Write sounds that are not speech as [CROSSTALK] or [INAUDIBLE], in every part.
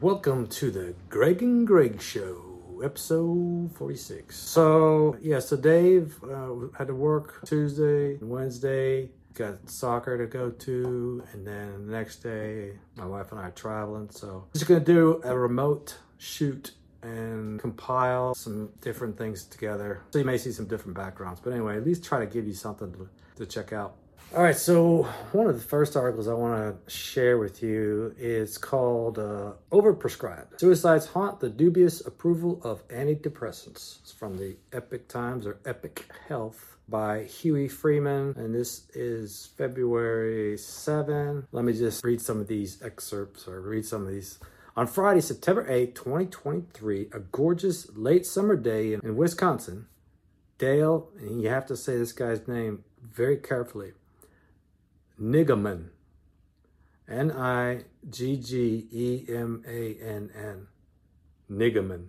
welcome to the Greg and Greg Show, episode 46. So, yeah, so Dave uh, had to work Tuesday, and Wednesday, got soccer to go to, and then the next day, my wife and I are traveling. So, just gonna do a remote shoot and compile some different things together. So, you may see some different backgrounds, but anyway, at least try to give you something to, to check out. All right, so one of the first articles I want to share with you is called uh, Overprescribed. Suicides Haunt the Dubious Approval of Antidepressants. It's from the Epoch Times or Epoch Health by Huey Freeman, and this is February 7. Let me just read some of these excerpts or read some of these. On Friday, September 8, 2023, a gorgeous late summer day in, in Wisconsin, Dale, and you have to say this guy's name very carefully. Niggemann. N I G G E M A N N. Niggemann.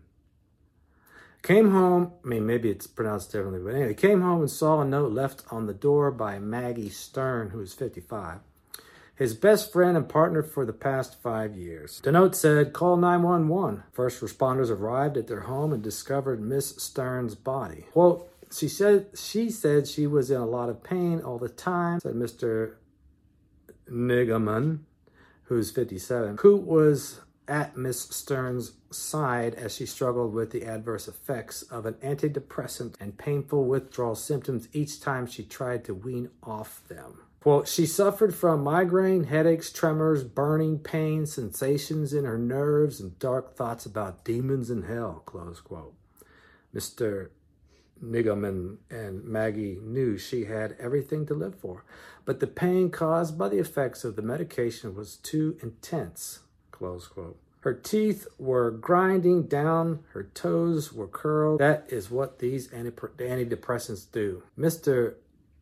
Came home, I mean, maybe it's pronounced differently, but anyway, came home and saw a note left on the door by Maggie Stern, who is 55, his best friend and partner for the past five years. The note said, Call 911. First responders arrived at their home and discovered Miss Stern's body. Quote, she said she said she was in a lot of pain all the time, said Mr. Niggemann, who's 57, who was at Miss Stern's side as she struggled with the adverse effects of an antidepressant and painful withdrawal symptoms each time she tried to wean off them. Quote, she suffered from migraine, headaches, tremors, burning pain, sensations in her nerves, and dark thoughts about demons in hell, close quote. Mr. Niggemann and Maggie knew she had everything to live for, but the pain caused by the effects of the medication was too intense. Close quote. Her teeth were grinding down, her toes were curled. That is what these antidepressants do. Mr.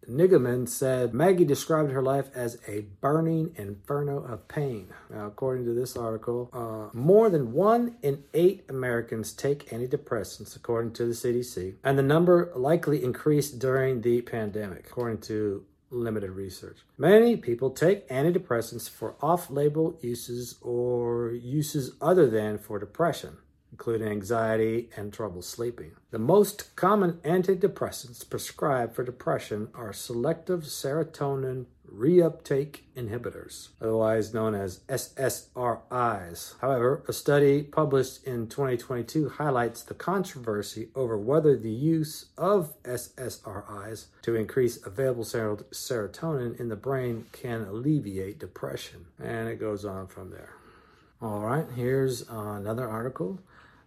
Niggemann said Maggie described her life as a burning inferno of pain. Now, according to this article, uh, more than one in eight Americans take antidepressants, according to the CDC, and the number likely increased during the pandemic, according to limited research. Many people take antidepressants for off label uses or uses other than for depression including anxiety and trouble sleeping. The most common antidepressants prescribed for depression are selective serotonin reuptake inhibitors, otherwise known as SSRIs. However, a study published in 2022 highlights the controversy over whether the use of SSRIs to increase available serotonin in the brain can alleviate depression. And it goes on from there. All right, here's another article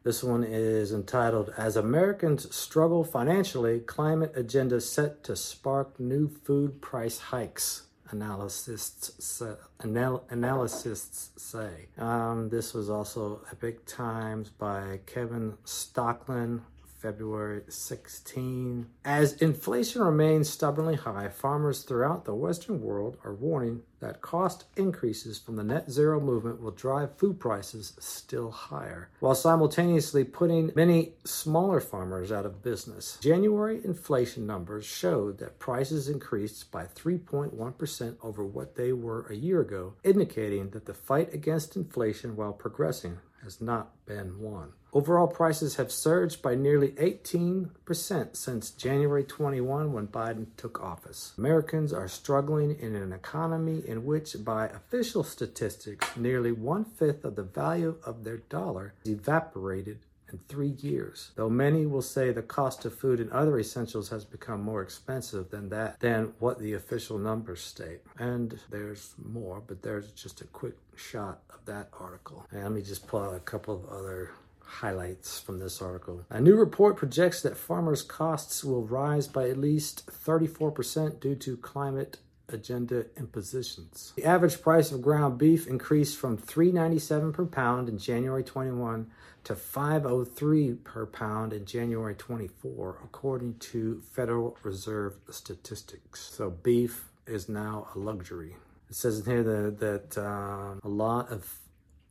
this one is entitled As Americans Struggle Financially, Climate Agenda Set to Spark New Food Price Hikes. Analysts say, anal- analysts say. Um, this was also Epoch Times by Kevin Stocklin, February 16. As inflation remains stubbornly high, farmers throughout the Western world are warning that cost increases from the net zero movement will drive food prices still higher, while simultaneously putting many smaller farmers out of business. January inflation numbers showed that prices increased by 3.1% over what they were a year ago, indicating that the fight against inflation while progressing has not been won. Overall prices have surged by nearly 18% since January 21 when Biden took office. Americans are struggling in an economy in which, by official statistics, nearly one fifth of the value of their dollar evaporated in three years. Though many will say the cost of food and other essentials has become more expensive than that than what the official numbers state. And there's more, but there's just a quick shot of that article. And let me just pull out a couple of other highlights from this article. A new report projects that farmers' costs will rise by at least 34% due to climate agenda impositions. The average price of ground beef increased from 3.97 per pound in January 21 to 5.03 per pound in January 24 according to Federal Reserve statistics. So beef is now a luxury. It says in here that, that um, a lot of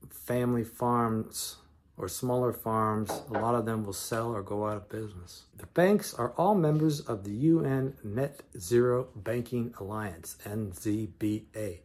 family farms or smaller farms, a lot of them will sell or go out of business. The banks are all members of the UN Net Zero Banking Alliance, NZBA,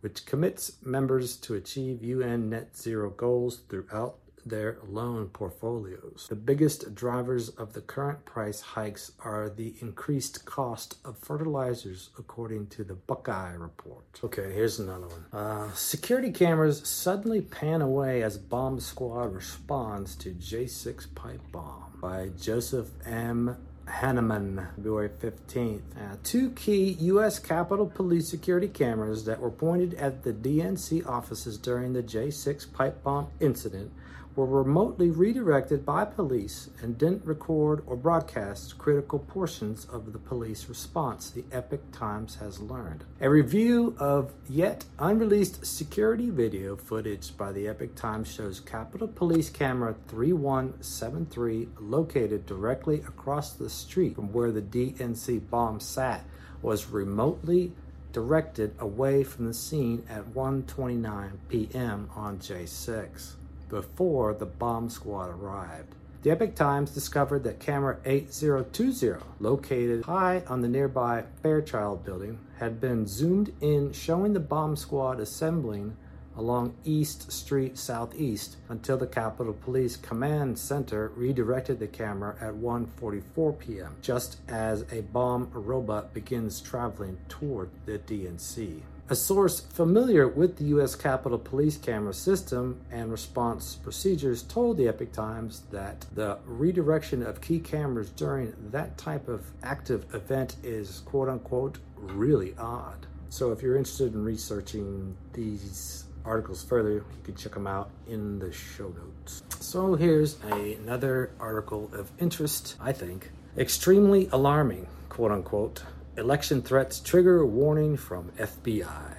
which commits members to achieve UN net zero goals throughout their loan portfolios. The biggest drivers of the current price hikes are the increased cost of fertilizers, according to the Buckeye report. Okay, here's another one. Uh, security cameras suddenly pan away as bomb squad responds to J6 pipe bomb by Joseph M. Hanneman, February 15th. Uh, two key U.S. Capitol Police security cameras that were pointed at the DNC offices during the J6 pipe bomb incident were remotely redirected by police and didn't record or broadcast critical portions of the police response, the Epoch Times has learned. A review of yet unreleased security video footage by the Epoch Times shows Capitol Police Camera 3173 located directly across the street from where the DNC bomb sat was remotely directed away from the scene at 1:29 p.m. on J6 before the bomb squad arrived. The Epoch Times discovered that camera 8020, located high on the nearby Fairchild building, had been zoomed in showing the bomb squad assembling along East Street Southeast until the Capitol Police Command Center redirected the camera at 1:44 p.m. just as a bomb robot begins traveling toward the DNC. A source familiar with the U.S. Capitol Police camera system and response procedures told the Epoch Times that the redirection of key cameras during that type of active event is quote unquote really odd. So if you're interested in researching these articles further, you can check them out in the show notes. So here's a, another article of interest, I think. Extremely alarming, quote unquote. Election threats trigger warning from FBI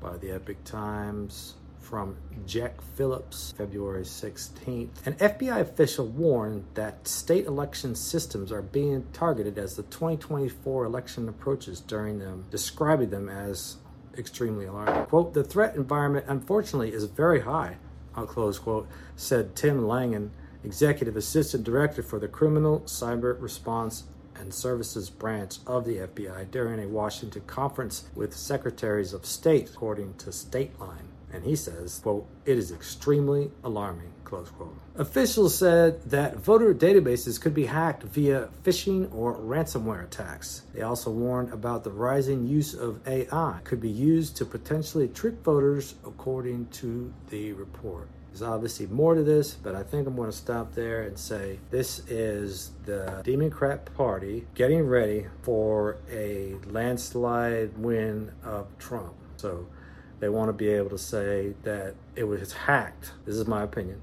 by the Epoch Times from Jack Phillips, February 16th. An FBI official warned that state election systems are being targeted as the 2024 election approaches during them, describing them as extremely alarming. Quote, the threat environment, unfortunately, is very high, I'll close quote, said Tim Langan, Executive Assistant Director for the Criminal Cyber Response and Services Branch of the FBI during a Washington conference with secretaries of state, according to Stateline. And he says, quote, it is extremely alarming, close quote. Officials said that voter databases could be hacked via phishing or ransomware attacks. They also warned about the rising use of AI could be used to potentially trick voters, according to the report. There's obviously more to this, but I think I'm going to stop there and say this is the Democrat Party getting ready for a landslide win of Trump. So they want to be able to say that it was hacked. This is my opinion.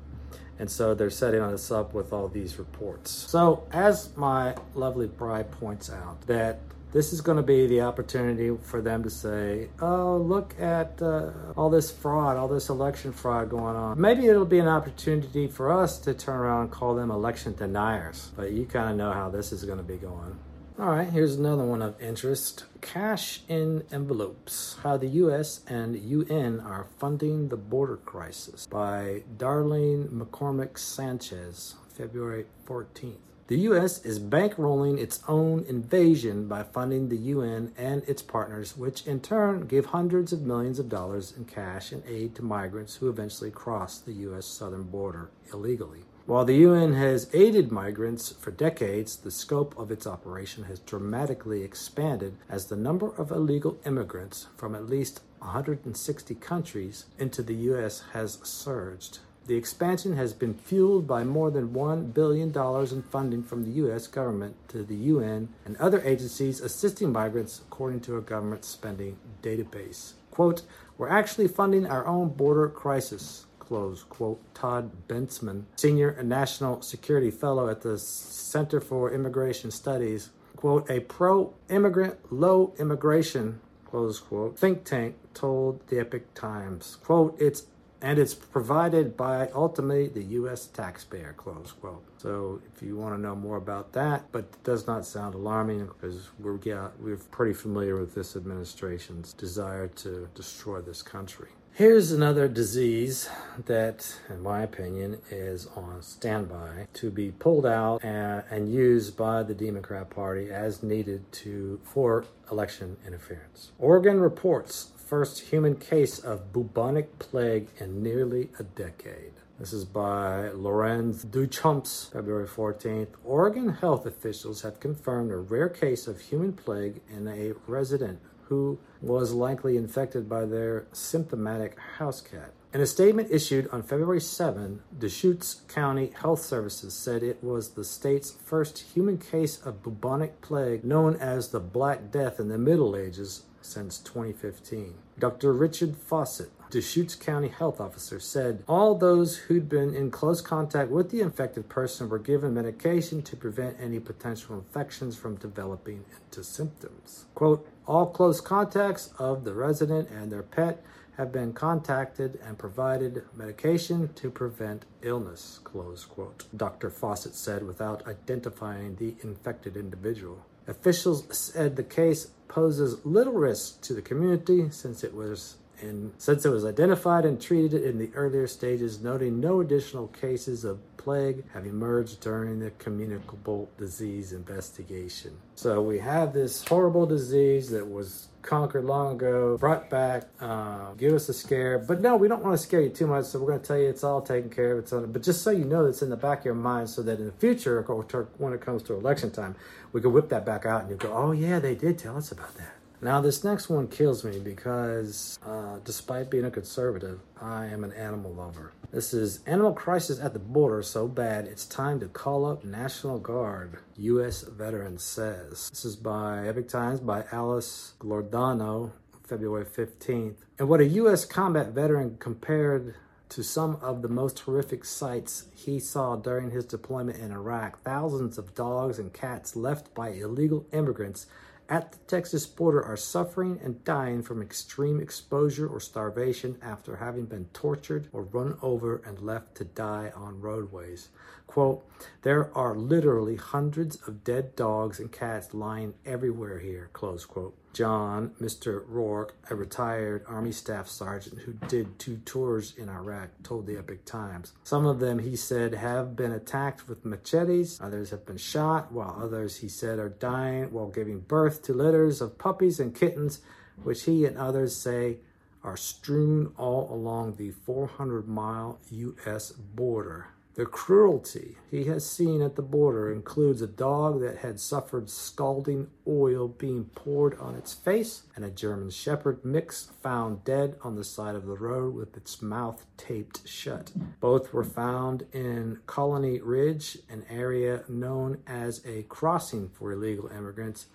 And so they're setting us up with all these reports. So, as my lovely bride points out, that this is going to be the opportunity for them to say, oh, look at uh, all this fraud, all this election fraud going on. Maybe it'll be an opportunity for us to turn around and call them election deniers. But you kind of know how this is going to be going. All right, here's another one of interest cash in envelopes How the U.S. and UN are funding the border crisis by Darlene McCormick Sanchez, February 14th. The U.S. is bankrolling its own invasion by funding the UN and its partners, which in turn gave hundreds of millions of dollars in cash and aid to migrants who eventually crossed the U.S. southern border illegally. While the UN has aided migrants for decades, the scope of its operation has dramatically expanded as the number of illegal immigrants from at least 160 countries into the U.S. has surged. The expansion has been fueled by more than $1 billion in funding from the U.S. government to the UN and other agencies assisting migrants, according to a government spending database. Quote, We're actually funding our own border crisis, close quote. Todd Bensman, Senior National Security Fellow at the Center for Immigration Studies, quote, a pro immigrant, low immigration, close quote, think tank told the Epoch Times, quote, it's and it's provided by ultimately the U.S. taxpayer, close quote. So if you want to know more about that, but it does not sound alarming because we're, yeah, we're pretty familiar with this administration's desire to destroy this country. Here's another disease that, in my opinion, is on standby to be pulled out and, and, used by the Democrat Party as needed to for election interference. Oregon reports first human case of bubonic plague in nearly a decade. This is by Lorenz Duchamps, February 14th. Oregon health officials have confirmed a rare case of human plague in a resident who was likely infected by their symptomatic house cat. In a statement issued on February 7, Deschutes County Health Services said it was the state's first human case of bubonic plague known as the Black Death in the Middle Ages since 2015. Dr. Richard Fawcett, Deschutes County health officer, said all those who'd been in close contact with the infected person were given medication to prevent any potential infections from developing into symptoms. Quote, all close contacts of the resident and their pet have been contacted and provided medication to prevent illness, close quote. Dr. Fawcett said without identifying the infected individual. Officials said the case poses little risk to the community since it was in, since it was identified and treated in the earlier stages, noting no additional cases of plague have emerged during the communicable disease investigation. So we have this horrible disease that was conquered long ago, brought back, uh, give us a scare. But no, we don't want to scare you too much, so we're going to tell you it's all taken care of. It's on, but just so you know, it's in the back of your mind, so that in the future, when it comes to election time, we can whip that back out and you go, "Oh yeah, they did tell us about that." Now, this next one kills me because uh, despite being a conservative, I am an animal lover. This is Animal Crisis at the Border so bad it's time to call up National Guard, U.S. veteran says. This is by Epoch Times by Alice Giordano, February 15th. And what a U.S. combat veteran compared to some of the most horrific sights he saw during his deployment in Iraq. Thousands of dogs and cats left by illegal immigrants at the Texas border are suffering and dying from extreme exposure or starvation after having been tortured or run over and left to die on roadways. Quote, there are literally hundreds of dead dogs and cats lying everywhere here, close quote. John, Mr. Rourke, a retired Army Staff Sergeant who did two tours in Iraq, told the Epoch Times. Some of them, he said, have been attacked with machetes, others have been shot, while others, he said, are dying while giving birth to litters of puppies and kittens, which he and others say are strewn all along the 400 mile U.S. border. The cruelty he has seen at the border includes a dog that had suffered scalding oil being poured on its face and a German Shepherd mix found dead on the side of the road with its mouth taped shut. Both were found in Colony Ridge, an area known as a crossing for illegal immigrants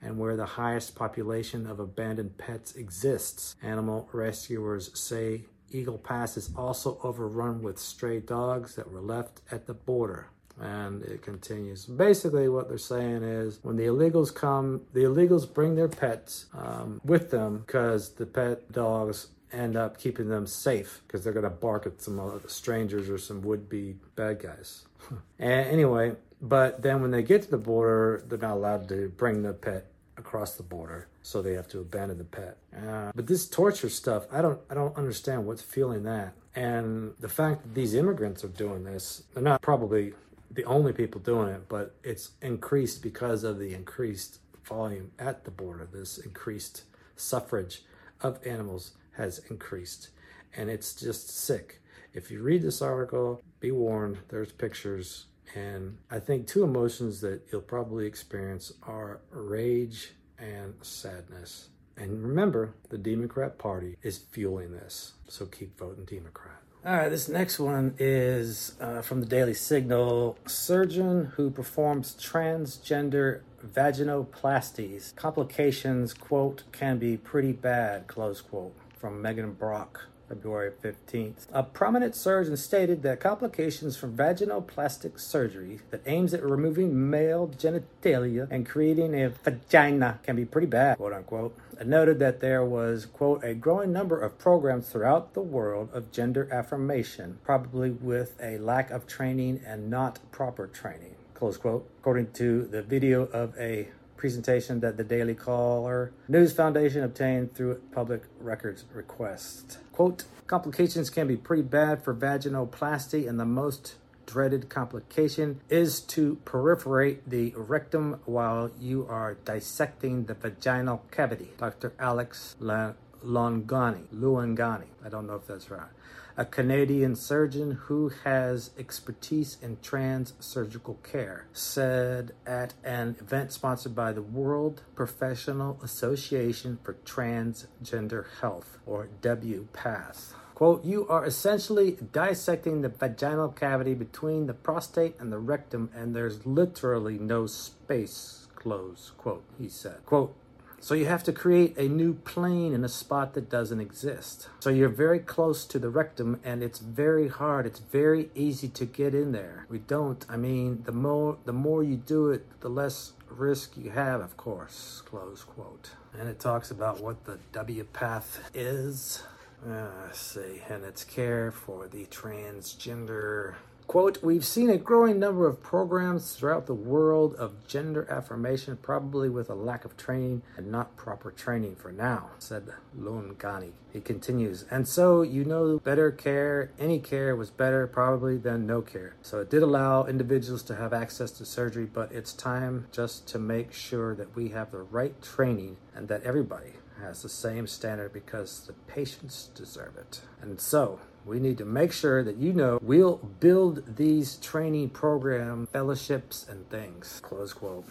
and where the highest population of abandoned pets exists. Animal rescuers say Eagle Pass is also overrun with stray dogs that were left at the border. And it continues. Basically, what they're saying is when the illegals come, the illegals bring their pets um, with them because the pet dogs end up keeping them safe because they're going to bark at some strangers or some would be bad guys. [LAUGHS] and anyway, but then when they get to the border, they're not allowed to bring the pet across the border, so they have to abandon the pet. Uh, but this torture stuff, I don't, I don't understand what's fueling that. And the fact that these immigrants are doing this, they're not probably the only people doing it, but it's increased because of the increased volume at the border. This increased suffrage of animals has increased, and it's just sick. If you read this article, be warned. There's pictures and I think two emotions that you'll probably experience are rage and sadness. And remember, the Democrat Party is fueling this. So keep voting Democrat. All right, this next one is uh, from the Daily Signal. Surgeon who performs transgender vaginoplasties. Complications, quote, can be pretty bad, close quote, from Megan Brock. February 15th. A prominent surgeon stated that complications from vaginal plastic surgery that aims at removing male genitalia and creating a vagina can be pretty bad, quote unquote. It noted that there was, quote, a growing number of programs throughout the world of gender affirmation, probably with a lack of training and not proper training, close quote, according to the video of a presentation that the Daily Caller News Foundation obtained through public records request. Quote, complications can be pretty bad for vaginoplasty and the most dreaded complication is to perforate the rectum while you are dissecting the vaginal cavity. Dr. Alex La Longani, Luangani, I don't know if that's right, a Canadian surgeon who has expertise in trans surgical care, said at an event sponsored by the World Professional Association for Transgender Health, or WPATH. Quote, you are essentially dissecting the vaginal cavity between the prostate and the rectum, and there's literally no space, close quote, he said. Quote, so you have to create a new plane in a spot that doesn't exist. So you're very close to the rectum and it's very hard. It's very easy to get in there. We don't, I mean, the more the more you do it, the less risk you have, of course. Close quote. And it talks about what the WPATH is. Uh, see, and its care for the transgender. Quote, we've seen a growing number of programs throughout the world of gender affirmation, probably with a lack of training and not proper training for now, said Laungani. He continues, and so you know better care, any care was better probably than no care. So it did allow individuals to have access to surgery, but it's time just to make sure that we have the right training and that everybody has the same standard because the patients deserve it. And so, we need to make sure that you know we'll build these training program fellowships and things. Close quote.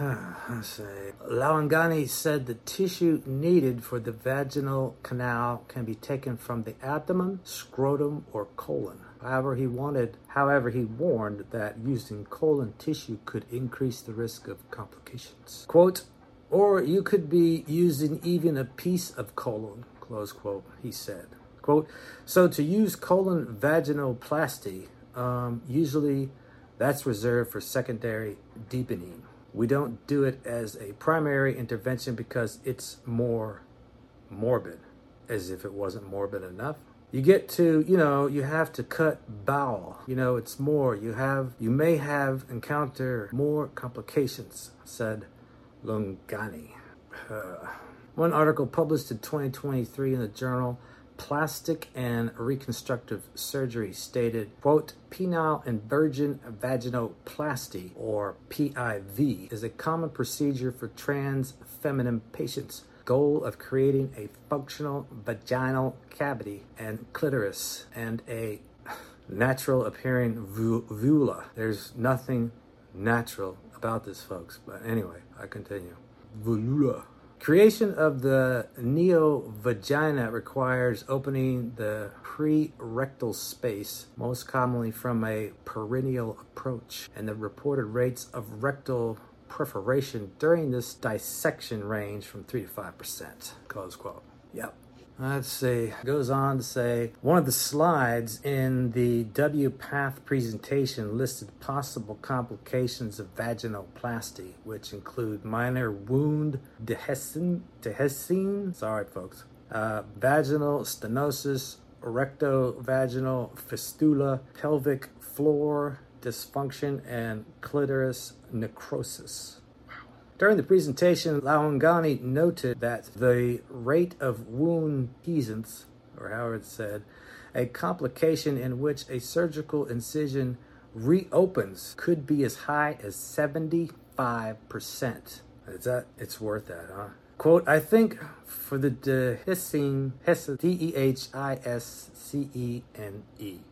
Let's say Laungani said the tissue needed for the vaginal canal can be taken from the abdomen, scrotum, or colon. However, he wanted, however, he warned that using colon tissue could increase the risk of complications. Quote, or you could be using even a piece of colon, close quote, he said. Quote, so to use colon vaginoplasty, um, usually that's reserved for secondary deepening. We don't do it as a primary intervention because it's more morbid, as if it wasn't morbid enough. You get to, you know, you have to cut bowel. You know, it's more. You have, you may have encounter more complications, said Laungani. Uh, one article published in 2023 in the journal Plastic and Reconstructive Surgery stated, quote, penile inversion vaginoplasty, or PIV, is a common procedure for trans feminine patients. Goal of creating a functional vaginal cavity and clitoris and a natural appearing vulva. There's nothing natural about this, folks. But anyway, I continue. Vulva. Creation of the neovagina requires opening the pre-rectal space, most commonly from a perineal approach, and the reported rates of rectal perforation during this dissection range from 3 to 5%. Close quote. Yep. Let's see. Goes on to say one of the slides in the WPATH presentation listed possible complications of vaginoplasty, which include minor wound dehiscence sorry folks, uh, vaginal stenosis, rectovaginal fistula, pelvic floor dysfunction, and clitoris necrosis. During the presentation, Laungani noted that the rate of wound dehiscence, or it's said, a complication in which a surgical incision reopens, could be as high as 75%. Is that it's worth that, huh? Quote, I think for the dehiscene, D-E-H-I-S-C-E-N-E,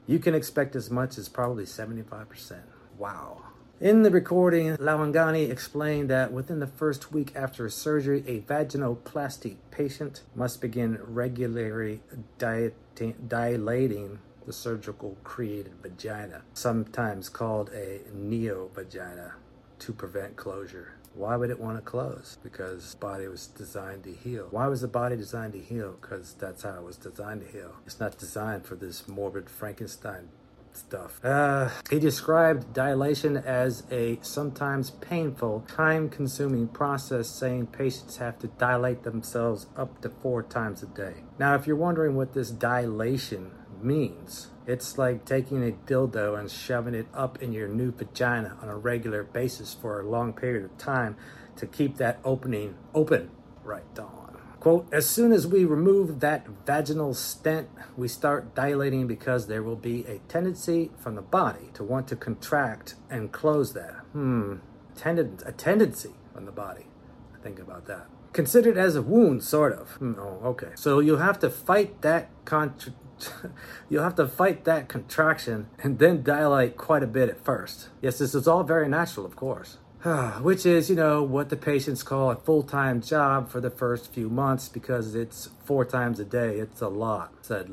you can expect as much as probably 75%. Wow. In the recording, Laungani explained that within the first week after surgery, a vaginoplasty patient must begin regularly dilating the surgical created vagina, sometimes called a neovagina, to prevent closure. Why would it want to close? Because body was designed to heal. Why was the body designed to heal? Because that's how it was designed to heal. It's not designed for this morbid Frankenstein stuff. Uh, he described dilation as a sometimes painful, time consuming process, saying patients have to dilate themselves up to four times a day. Now, if you're wondering what this dilation means, it's like taking a dildo and shoving it up in your new vagina on a regular basis for a long period of time to keep that opening open right on. Quote, as soon as we remove that vaginal stent, we start dilating because there will be a tendency from the body to want to contract and close that. Hmm, Tended, a tendency from the body. Think about that. considered as a wound, sort of. Oh, okay. So you'll have to fight that contra- [LAUGHS] You'll have to fight that contraction and then dilate quite a bit at first. Yes, this is all very natural, of course. [SIGHS] which is, you know, what the patients call a full time job for the first few months because it's four times a day. It's a lot, said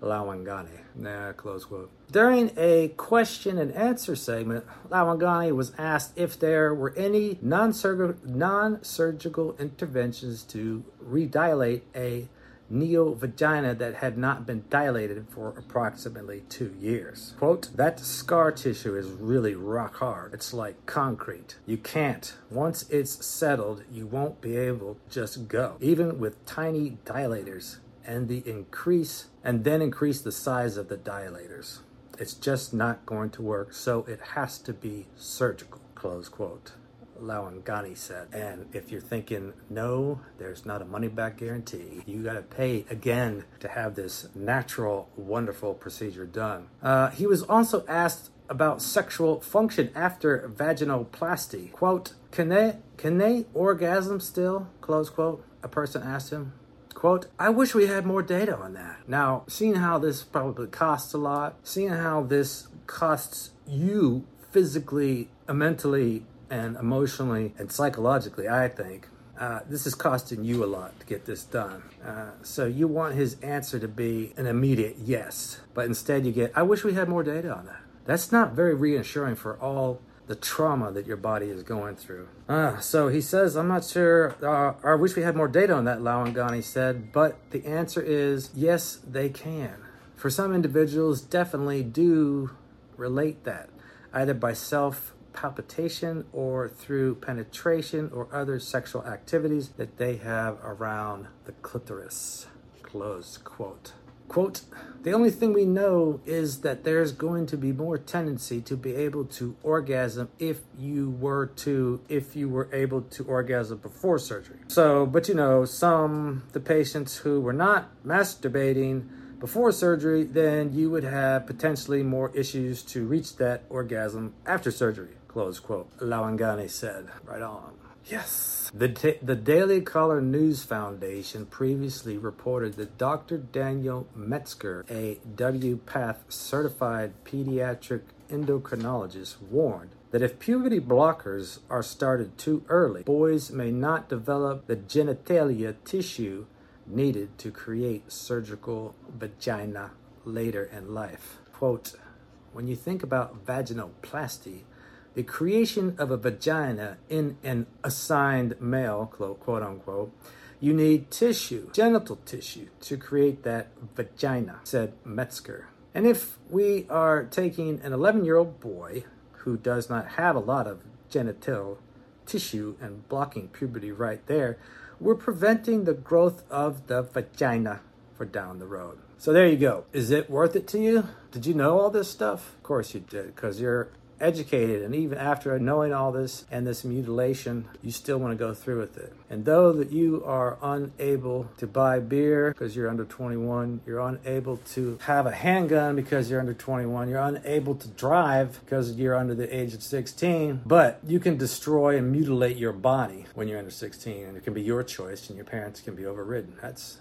Laungani. Nah, close quote. During a question and answer segment, Laungani was asked if there were any non surgical interventions to redilate a neo vagina that had not been dilated for approximately two years. Quote, that scar tissue is really rock hard. It's like concrete. You can't. Once it's settled, you won't be able to just go. Even with tiny dilators and the increase and then increase the size of the dilators. It's just not going to work, so it has to be surgical. Close quote. Laungani said. And if you're thinking, no, there's not a money back guarantee, you got to pay again to have this natural, wonderful procedure done. Uh, he was also asked about sexual function after vaginoplasty. Quote, can they, can they orgasm still? Close quote. A person asked him. Quote, I wish we had more data on that. Now, seeing how this probably costs a lot, seeing how this costs you physically, mentally, and emotionally and psychologically, I think, uh, this is costing you a lot to get this done. Uh, so you want his answer to be an immediate yes, but instead you get, I wish we had more data on that. That's not very reassuring for all the trauma that your body is going through. Uh, so he says, I'm not sure, uh, I wish we had more data on that, Laungani said, but the answer is yes, they can. For some individuals, definitely do relate that, either by self palpitation or through penetration or other sexual activities that they have around the clitoris. Close quote. Quote, the only thing we know is that there's going to be more tendency to be able to orgasm if you were to, if you were able to orgasm before surgery. So, but you know, some, the patients who were not masturbating before surgery, then you would have potentially more issues to reach that orgasm after surgery. Close quote. Laungani said. Right on. Yes. The, t- the Daily Caller News Foundation previously reported that Dr. Daniel Metzger, a WPATH certified pediatric endocrinologist, warned that if puberty blockers are started too early, boys may not develop the genitalia tissue needed to create surgical vagina later in life. Quote, when you think about vaginoplasty, the creation of a vagina in an assigned male, quote unquote, you need tissue, genital tissue, to create that vagina, said Metzger. And if we are taking an 11 year old boy who does not have a lot of genital tissue and blocking puberty right there, we're preventing the growth of the vagina for down the road. So there you go. Is it worth it to you? Did you know all this stuff? Of course you did, because you're educated and even after knowing all this and this mutilation you still want to go through with it. And though that you are unable to buy beer because you're under 21 you're unable to have a handgun because you're under 21 you're unable to drive because you're under the age of 16 but you can destroy and mutilate your body when you're under 16 and it can be your choice and your parents can be overridden. That's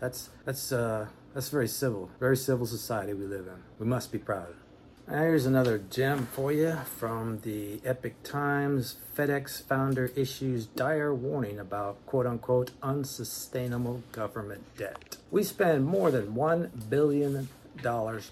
that's that's uh that's very civil very civil society we live in. We must be proud Here's another gem for you from the Epoch Times. FedEx founder issues dire warning about quote unquote unsustainable government debt. We spend more than $1 billion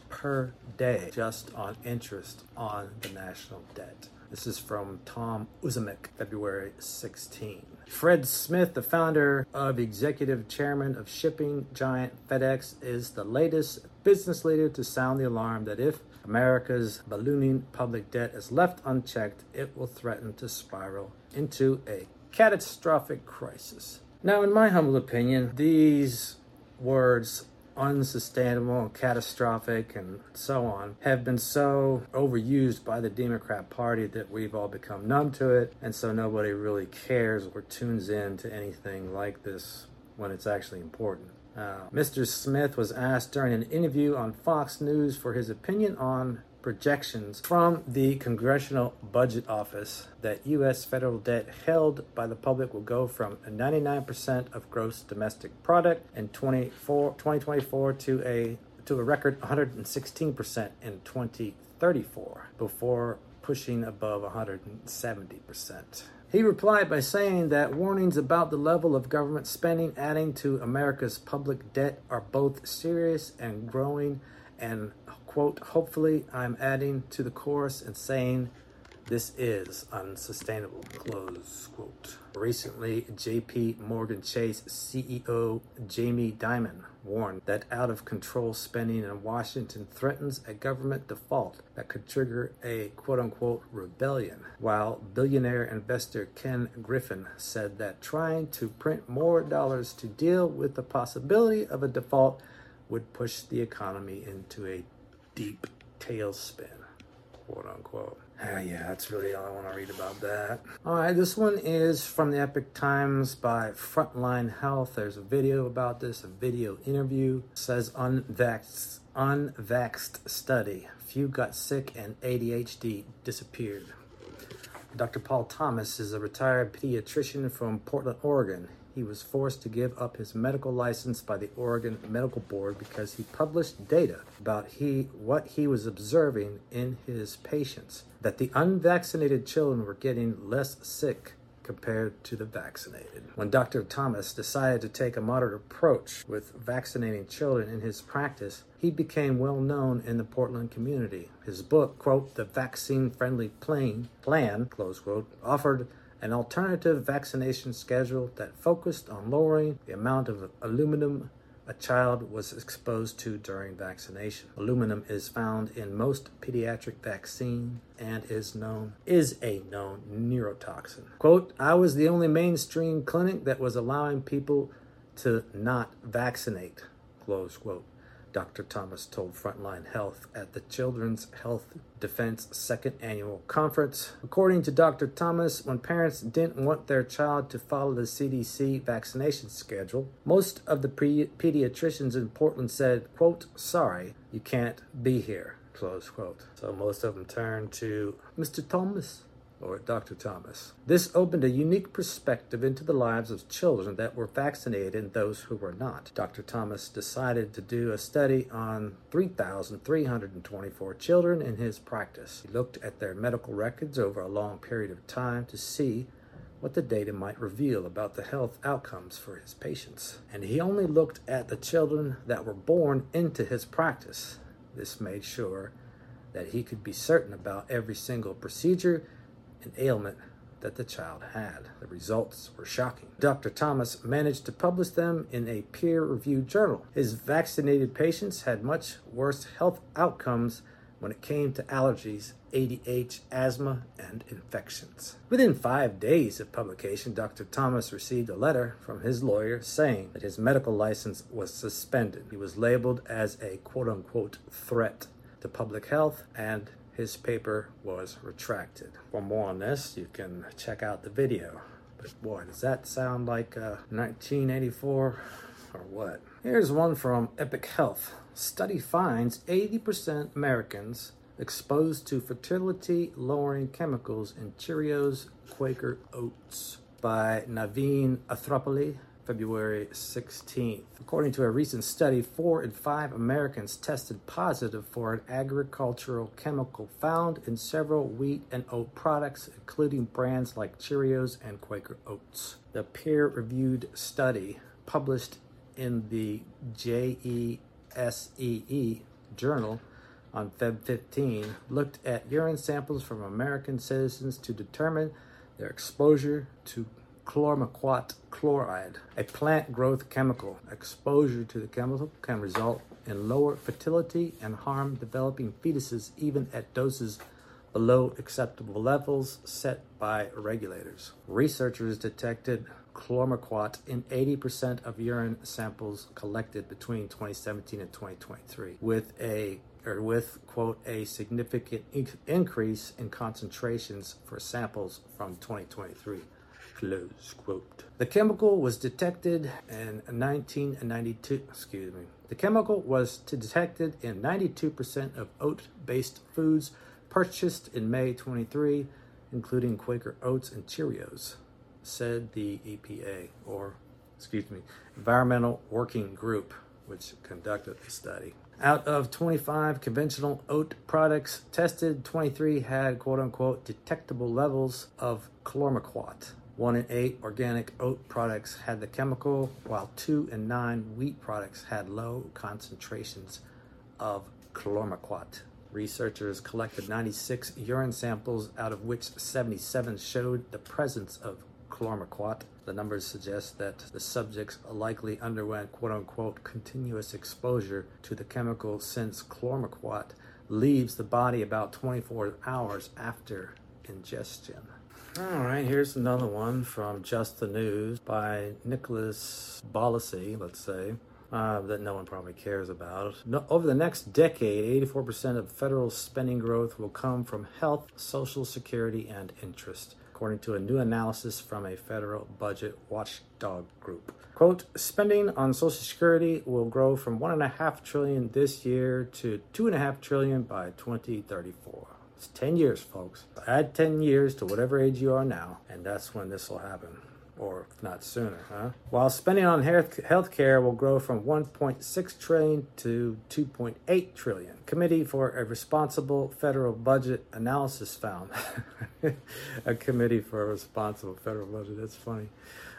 per day just on interest on the national debt. This is from Tom Ozimek, February 16. Fred Smith, the founder of executive chairman of shipping giant FedEx, is the latest business leader to sound the alarm that if America's ballooning public debt is left unchecked, it will threaten to spiral into a catastrophic crisis. Now, in my humble opinion, these words unsustainable and catastrophic and so on have been so overused by the Democrat Party that we've all become numb to it, and so nobody really cares or tunes in to anything like this when it's actually important. Uh, Mr. Smith was asked during an interview on Fox News for his opinion on projections from the Congressional Budget Office that U.S. federal debt held by the public will go from 99% of gross domestic product in 2024 to a to a record 116% in 2034 before pushing above 170%. He replied by saying that warnings about the level of government spending adding to America's public debt are both serious and growing and quote hopefully I'm adding to the chorus and saying this is unsustainable close quote recently jp morgan chase ceo jamie dimon warned that out of control spending in Washington threatens a government default that could trigger a quote unquote rebellion, while billionaire investor Ken Griffin said that trying to print more dollars to deal with the possibility of a default would push the economy into a deep tailspin, quote unquote. Ah, yeah, that's really all I want to read about that. All right, this one is from the Epoch Times by Frontline Health. There's a video about this, a video interview. It says unvaxxed, unvaxxed study. Few got sick and ADHD disappeared. Dr. Paul Thomas is a retired pediatrician from Portland, Oregon he was forced to give up his medical license by the Oregon Medical Board because he published data about he what he was observing in his patients that the unvaccinated children were getting less sick compared to the vaccinated. When Dr. Thomas decided to take a moderate approach with vaccinating children in his practice, he became well known in the Portland community. His book, quote, The Vaccine Friendly Plan, plan, close quote, offered an alternative vaccination schedule that focused on lowering the amount of aluminum a child was exposed to during vaccination. Aluminum is found in most pediatric vaccine and is known is a known neurotoxin. Quote, I was the only mainstream clinic that was allowing people to not vaccinate. Close quote. Dr. Thomas told Frontline Health at the Children's Health Defense Second Annual Conference. According to Dr. Thomas, when parents didn't want their child to follow the CDC vaccination schedule, most of the pre- pediatricians in Portland said, quote, sorry, you can't be here, close quote. So most of them turned to Mr. Thomas or Dr. Thomas. This opened a unique perspective into the lives of children that were vaccinated and those who were not. Dr. Thomas decided to do a study on 3,324 children in his practice. He looked at their medical records over a long period of time to see what the data might reveal about the health outcomes for his patients. And he only looked at the children that were born into his practice. This made sure that he could be certain about every single procedure an ailment that the child had. The results were shocking. Dr. Thomas managed to publish them in a peer reviewed journal. His vaccinated patients had much worse health outcomes when it came to allergies, ADH, asthma, and infections. Within five days of publication, Dr. Thomas received a letter from his lawyer saying that his medical license was suspended. He was labeled as a quote unquote threat to public health and his paper was retracted. For more on this, you can check out the video. But boy, does that sound like uh, 1984 or what? Here's one from Epoch Health. Study finds 80% Americans exposed to fertility lowering chemicals in Cheerios Quaker Oats by Naveen Athrappully February 16th. According to a recent study, four in five Americans tested positive for an agricultural chemical found in several wheat and oat products, including brands like Cheerios and Quaker Oats. The peer reviewed study, published in the JESEE journal on Feb 15, looked at urine samples from American citizens to determine their exposure to chlormequat chloride, a plant growth chemical. Exposure to the chemical can result in lower fertility and harm developing fetuses even at doses below acceptable levels set by regulators. Researchers detected chlormequat in 80% of urine samples collected between 2017 and 2023 with a or with quote a significant increase in concentrations for samples from 2023 Close quote. The chemical was detected in 1992. Excuse me. The chemical was detected in 92% of oat-based foods purchased in May 23, including Quaker Oats and Cheerios, said the EPA, or excuse me, Environmental Working Group, which conducted the study. Out of 25 conventional oat products tested, 23 had quote unquote detectable levels of chlormequat. One in eight organic oat products had the chemical, while two in nine wheat products had low concentrations of chlormequat. Researchers collected 96 urine samples, out of which 77 showed the presence of chlormequat. The numbers suggest that the subjects likely underwent quote unquote continuous exposure to the chemical since chlormequat leaves the body about 24 hours after ingestion. All right, here's another one from Just the News by Nicholas Ballasy, let's say, uh, that no one probably cares about. No, over the next decade, 84% of federal spending growth will come from health, social security, and interest, according to a new analysis from a federal budget watchdog group. Quote, spending on social security will grow from one and a half trillion this year to two and a half trillion by 2034. It's 10 years, folks. Add 10 years to whatever age you are now, and that's when this will happen. Or if not sooner, huh? While spending on health care will grow from 1.6 trillion to 2.8 trillion. Committee for a Responsible Federal Budget Analysis found. [LAUGHS] a committee for a responsible federal budget. That's funny.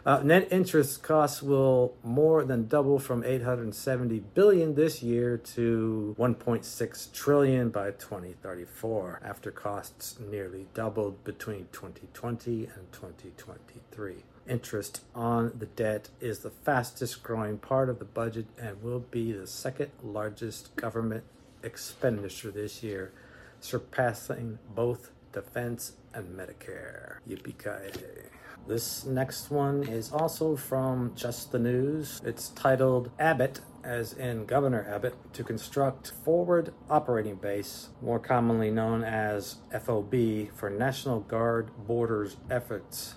Uh, net interest costs will more than double from 870 billion this year to 1.6 trillion by 2034 after costs nearly doubled between 2020 and 2023 interest on the debt is the fastest growing part of the budget and will be the second largest government expenditure this year, surpassing both defense and Medicare. Yippee-ki-yay. This next one is also from Just the News. It's titled Abbott, as in Governor Abbott, to construct Forward Operating Base, more commonly known as FOB, for National Guard Borders Efforts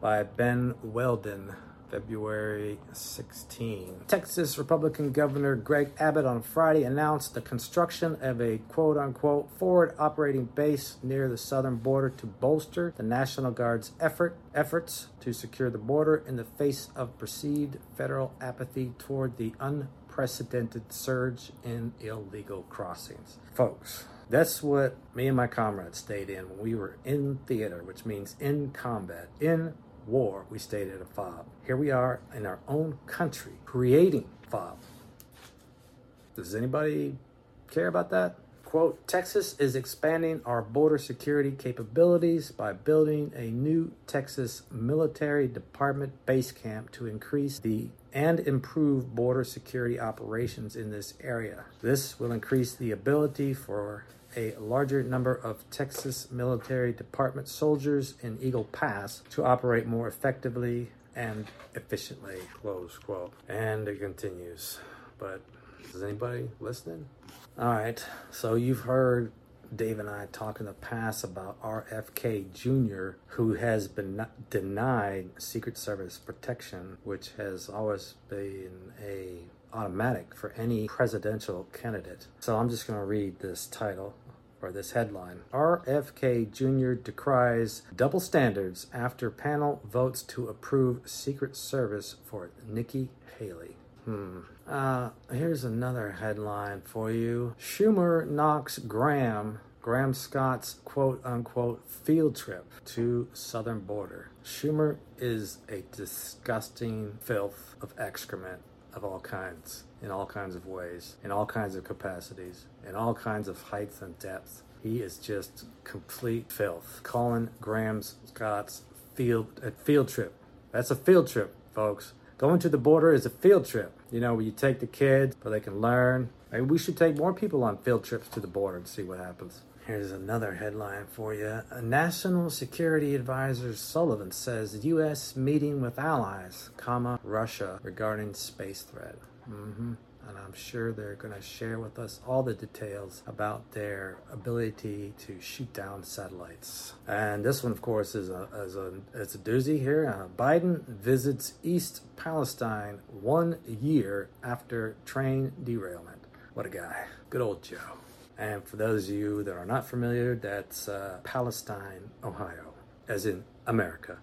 by Ben Whedon. February 16. Texas Republican Governor Greg Abbott on Friday announced the construction of a quote unquote forward operating base near the southern border to bolster the National Guard's effort efforts to secure the border in the face of perceived federal apathy toward the unprecedented surge in illegal crossings. Folks, that's what me and my comrades stayed in when we were in theater, which means in combat, in war, we stayed at a fob. Here we are in our own country creating fob. Does anybody care about that? Quote Texas is expanding our border security capabilities by building a new Texas military department base camp to increase the and improve border security operations in this area. This will increase the ability for a larger number of Texas Military Department soldiers in Eagle Pass to operate more effectively and efficiently. Close quote. And it continues. But is anybody listening? All right. So you've heard Dave and I talk in the past about RFK Jr., who has been denied Secret Service protection, which has always been a automatic for any presidential candidate. So I'm just going to read this title or this headline RFK Jr. decries double standards after panel votes to approve Secret Service for Nikki Haley. Hmm. Uh, here's another headline for you Schumer knocks Graham Graham Scott's quote unquote field trip to southern border. Schumer is a disgusting filth of excrement of all kinds, in all kinds of ways, in all kinds of capacities, in all kinds of heights and depths. He is just complete filth. Colin Graham Scott's field a field trip. That's a field trip, folks. Going to the border is a field trip. You know, where you take the kids so they can learn. Maybe we should take more people on field trips to the border and see what happens. Here's another headline for you. A National Security Advisor Sullivan says U.S. meeting with allies, comma, Russia regarding space threat. Mm-hmm. and I'm sure they're going to share with us all the details about their ability to shoot down satellites. And this one, of course, is a, is a, it's a doozy here. Uh, Biden visits East Palestine one year after train derailment. What a guy. Good old Joe. And for those of you that are not familiar, that's uh, Palestine, Ohio, as in America.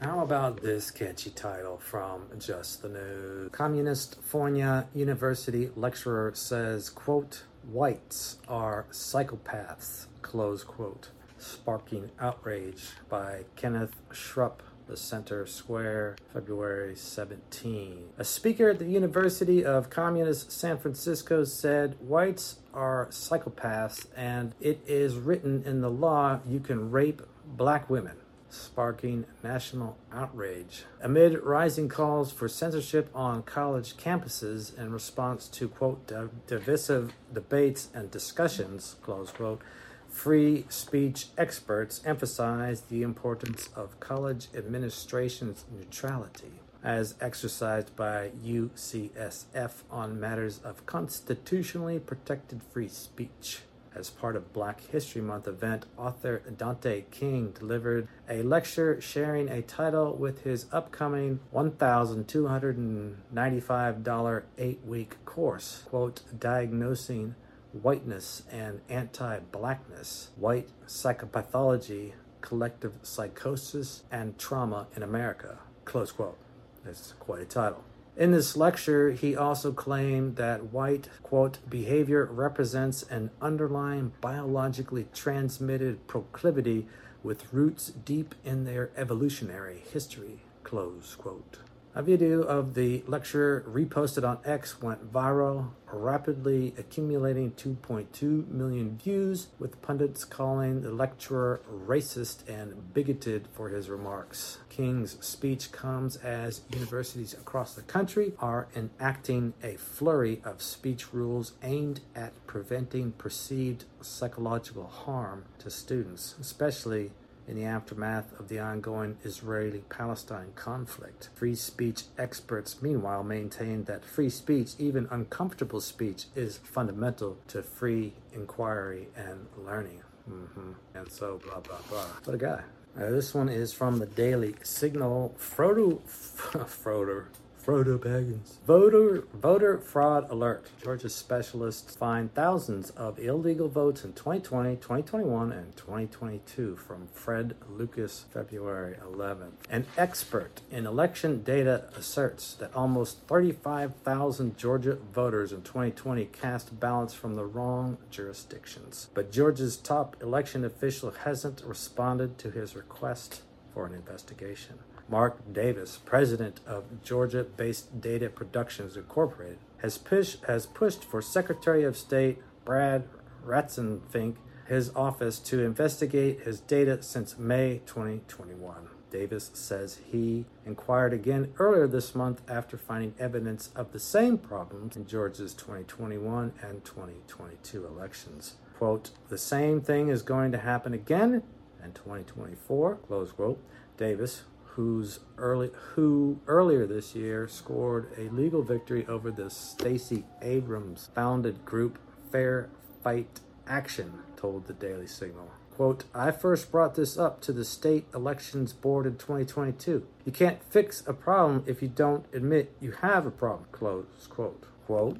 How about this catchy title from Just the News? Communist Fornia University lecturer says, quote, whites are psychopaths, close quote, sparking outrage by Kenneth Schrupp, the Center Square, February 17. A speaker at the University of Communist San Francisco said whites are psychopaths and it is written in the law you can rape black women sparking national outrage. Amid rising calls for censorship on college campuses in response to, quote, divisive debates and discussions, close quote, free speech experts emphasize the importance of college administration's neutrality as exercised by UCSF on matters of constitutionally protected free speech. As part of Black History Month event, author Dante King delivered a lecture sharing a title with his upcoming $1,295 eight week course, quote, Diagnosing Whiteness and Anti Blackness, White Psychopathology, Collective Psychosis, and Trauma in America, close quote. That's quite a title. In this lecture, he also claimed that white, quote, behavior represents an underlying biologically transmitted proclivity with roots deep in their evolutionary history, close quote. A video of the lecture reposted on X went viral, rapidly accumulating 2.2 million views, with pundits calling the lecturer racist and bigoted for his remarks. King's speech comes as universities across the country are enacting a flurry of speech rules aimed at preventing perceived psychological harm to students, especially in the aftermath of the ongoing Israeli Palestine conflict. Free speech experts, meanwhile, maintain that free speech, even uncomfortable speech, is fundamental to free inquiry and learning. Mm-hmm. And so, blah, blah, blah. What a guy. This one is from the Daily Signal. Frodo, [LAUGHS] Frodo, Frodo Baggins. Voter voter fraud alert. Georgia specialists find thousands of illegal votes in 2020, 2021, and 2022 from Fred Lucas, February 11th. An expert in election data asserts that almost 35,000 Georgia voters in 2020 cast ballots from the wrong jurisdictions. But Georgia's top election official hasn't responded to his request for an investigation. Mark Davis, president of Georgia based Data Productions Incorporated, has, pushed has pushed for Secretary of State Brad Ratzenfink, his office, to investigate his data since May 2021. Davis says he inquired again earlier this month after finding evidence of the same problems in Georgia's 2021 and 2022 elections. Quote, the same thing is going to happen again in 2024, close quote. Davis, who's early who earlier this year scored a legal victory over the Stacey Abrams founded group Fair Fight Action, told the Daily Signal. Quote, I first brought this up to the state elections board in 2022. You can't fix a problem if you don't admit you have a problem, close quote. Quote,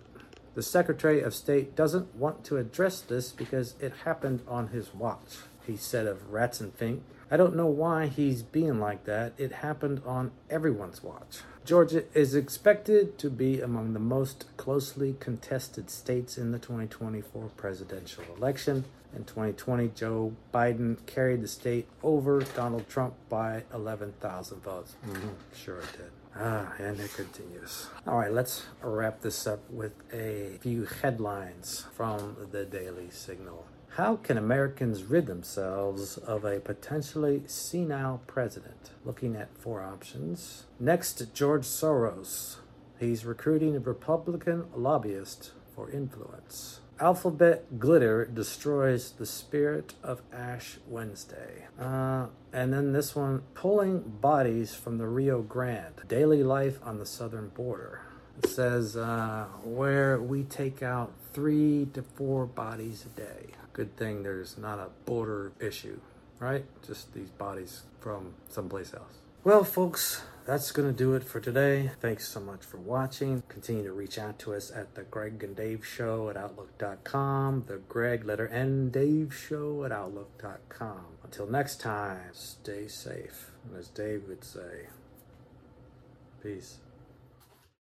the Secretary of State doesn't want to address this because it happened on his watch, he said of Ratzenfink, I don't know why he's being like that. It happened on everyone's watch. Georgia is expected to be among the most closely contested states in the 2024 presidential election. In 2020, Joe Biden carried the state over Donald Trump by 11,000 votes. Mm-hmm. Sure it did. Ah, and it continues. All right, let's wrap this up with a few headlines from the Daily Signal. How can Americans rid themselves of a potentially senile president? Looking at four options. Next, George Soros. He's recruiting a Republican lobbyist for influence. Alphabet glitter destroys the spirit of Ash Wednesday. Uh, and then this one pulling bodies from the Rio Grande, daily life on the southern border. It says uh, where we take out three to four bodies a day. Good thing there's not a border issue, right? Just these bodies from someplace else. Well, folks, that's going to do it for today. Thanks so much for watching. Continue to reach out to us at the Greg and Dave Show at Outlook.com, the Greg letter N Dave Show at Outlook.com. Until next time, stay safe. And as Dave would say, peace.